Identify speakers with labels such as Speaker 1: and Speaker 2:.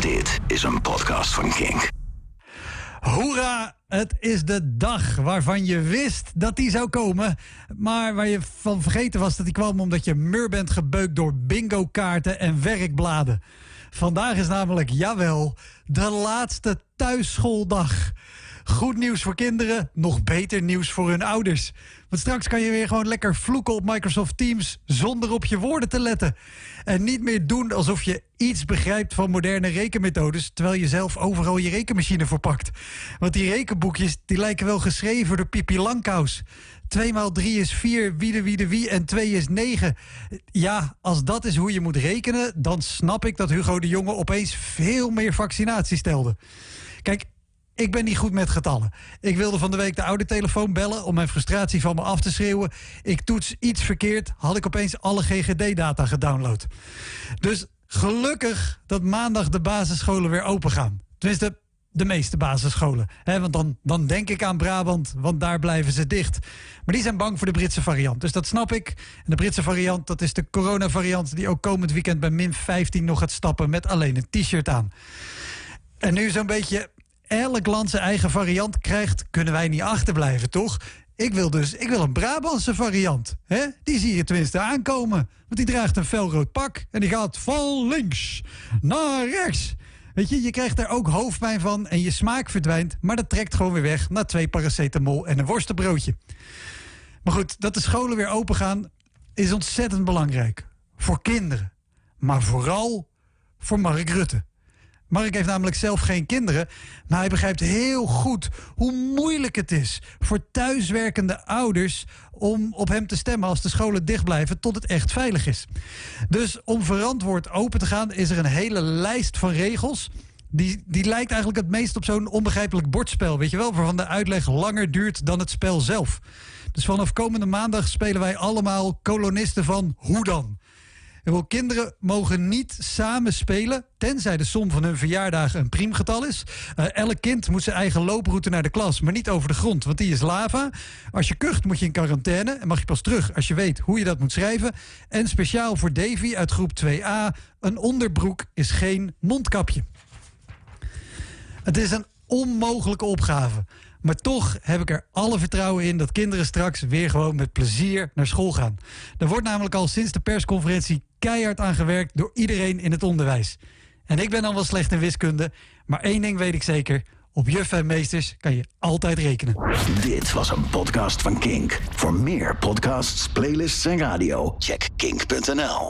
Speaker 1: Dit is een podcast van Kink.
Speaker 2: Hoera! Het is de dag waarvan je wist dat die zou komen. Maar waar je van vergeten was dat die kwam omdat je mur bent gebeukt door bingo-kaarten en werkbladen. Vandaag is namelijk, jawel, de laatste thuisschooldag. Goed nieuws voor kinderen, nog beter nieuws voor hun ouders. Want straks kan je weer gewoon lekker vloeken op Microsoft Teams zonder op je woorden te letten. En niet meer doen alsof je iets begrijpt van moderne rekenmethodes, terwijl je zelf overal je rekenmachine verpakt. Want die rekenboekjes die lijken wel geschreven door Pipi Langkous. 2 maal 3 is 4, wie de wie de wie en 2 is 9. Ja, als dat is hoe je moet rekenen, dan snap ik dat Hugo de Jonge opeens veel meer vaccinaties stelde. Kijk, ik ben niet goed met getallen. Ik wilde van de week de oude telefoon bellen om mijn frustratie van me af te schreeuwen. Ik toets iets verkeerd, had ik opeens alle GGD-data gedownload. Dus gelukkig dat maandag de basisscholen weer open gaan. Tenminste, de meeste basisscholen. Want dan, dan denk ik aan Brabant, want daar blijven ze dicht. Maar die zijn bang voor de Britse variant. Dus dat snap ik. En de Britse variant, dat is de coronavariant... die ook komend weekend bij min 15 nog gaat stappen... met alleen een t-shirt aan. En nu zo'n beetje elk land zijn eigen variant krijgt... kunnen wij niet achterblijven, toch? Ik wil dus ik wil een Brabantse variant. Hè? Die zie je tenminste aankomen. Want die draagt een felrood pak en die gaat van links naar rechts... Weet je, je krijgt er ook hoofdpijn van en je smaak verdwijnt... maar dat trekt gewoon weer weg na twee paracetamol en een worstenbroodje. Maar goed, dat de scholen weer open gaan is ontzettend belangrijk. Voor kinderen. Maar vooral voor Mark Rutte. Mark heeft namelijk zelf geen kinderen, maar hij begrijpt heel goed hoe moeilijk het is voor thuiswerkende ouders om op hem te stemmen als de scholen dicht blijven tot het echt veilig is. Dus om verantwoord open te gaan is er een hele lijst van regels. Die, die lijkt eigenlijk het meest op zo'n onbegrijpelijk bordspel, weet je wel, waarvan de uitleg langer duurt dan het spel zelf. Dus vanaf komende maandag spelen wij allemaal kolonisten van Hoe dan? En kinderen mogen niet samen spelen, tenzij de som van hun verjaardagen een priemgetal is. Uh, elk kind moet zijn eigen looproute naar de klas, maar niet over de grond, want die is lava. Als je kucht moet je in quarantaine en mag je pas terug als je weet hoe je dat moet schrijven. En speciaal voor Davy uit groep 2a, een onderbroek is geen mondkapje. Het is een onmogelijke opgave. Maar toch heb ik er alle vertrouwen in dat kinderen straks weer gewoon met plezier naar school gaan. Er wordt namelijk al sinds de persconferentie keihard aan gewerkt door iedereen in het onderwijs. En ik ben dan wel slecht in wiskunde, maar één ding weet ik zeker. Op juf en meesters kan je altijd rekenen.
Speaker 1: Dit was een podcast van Kink. Voor meer podcasts, playlists en radio, check kink.nl.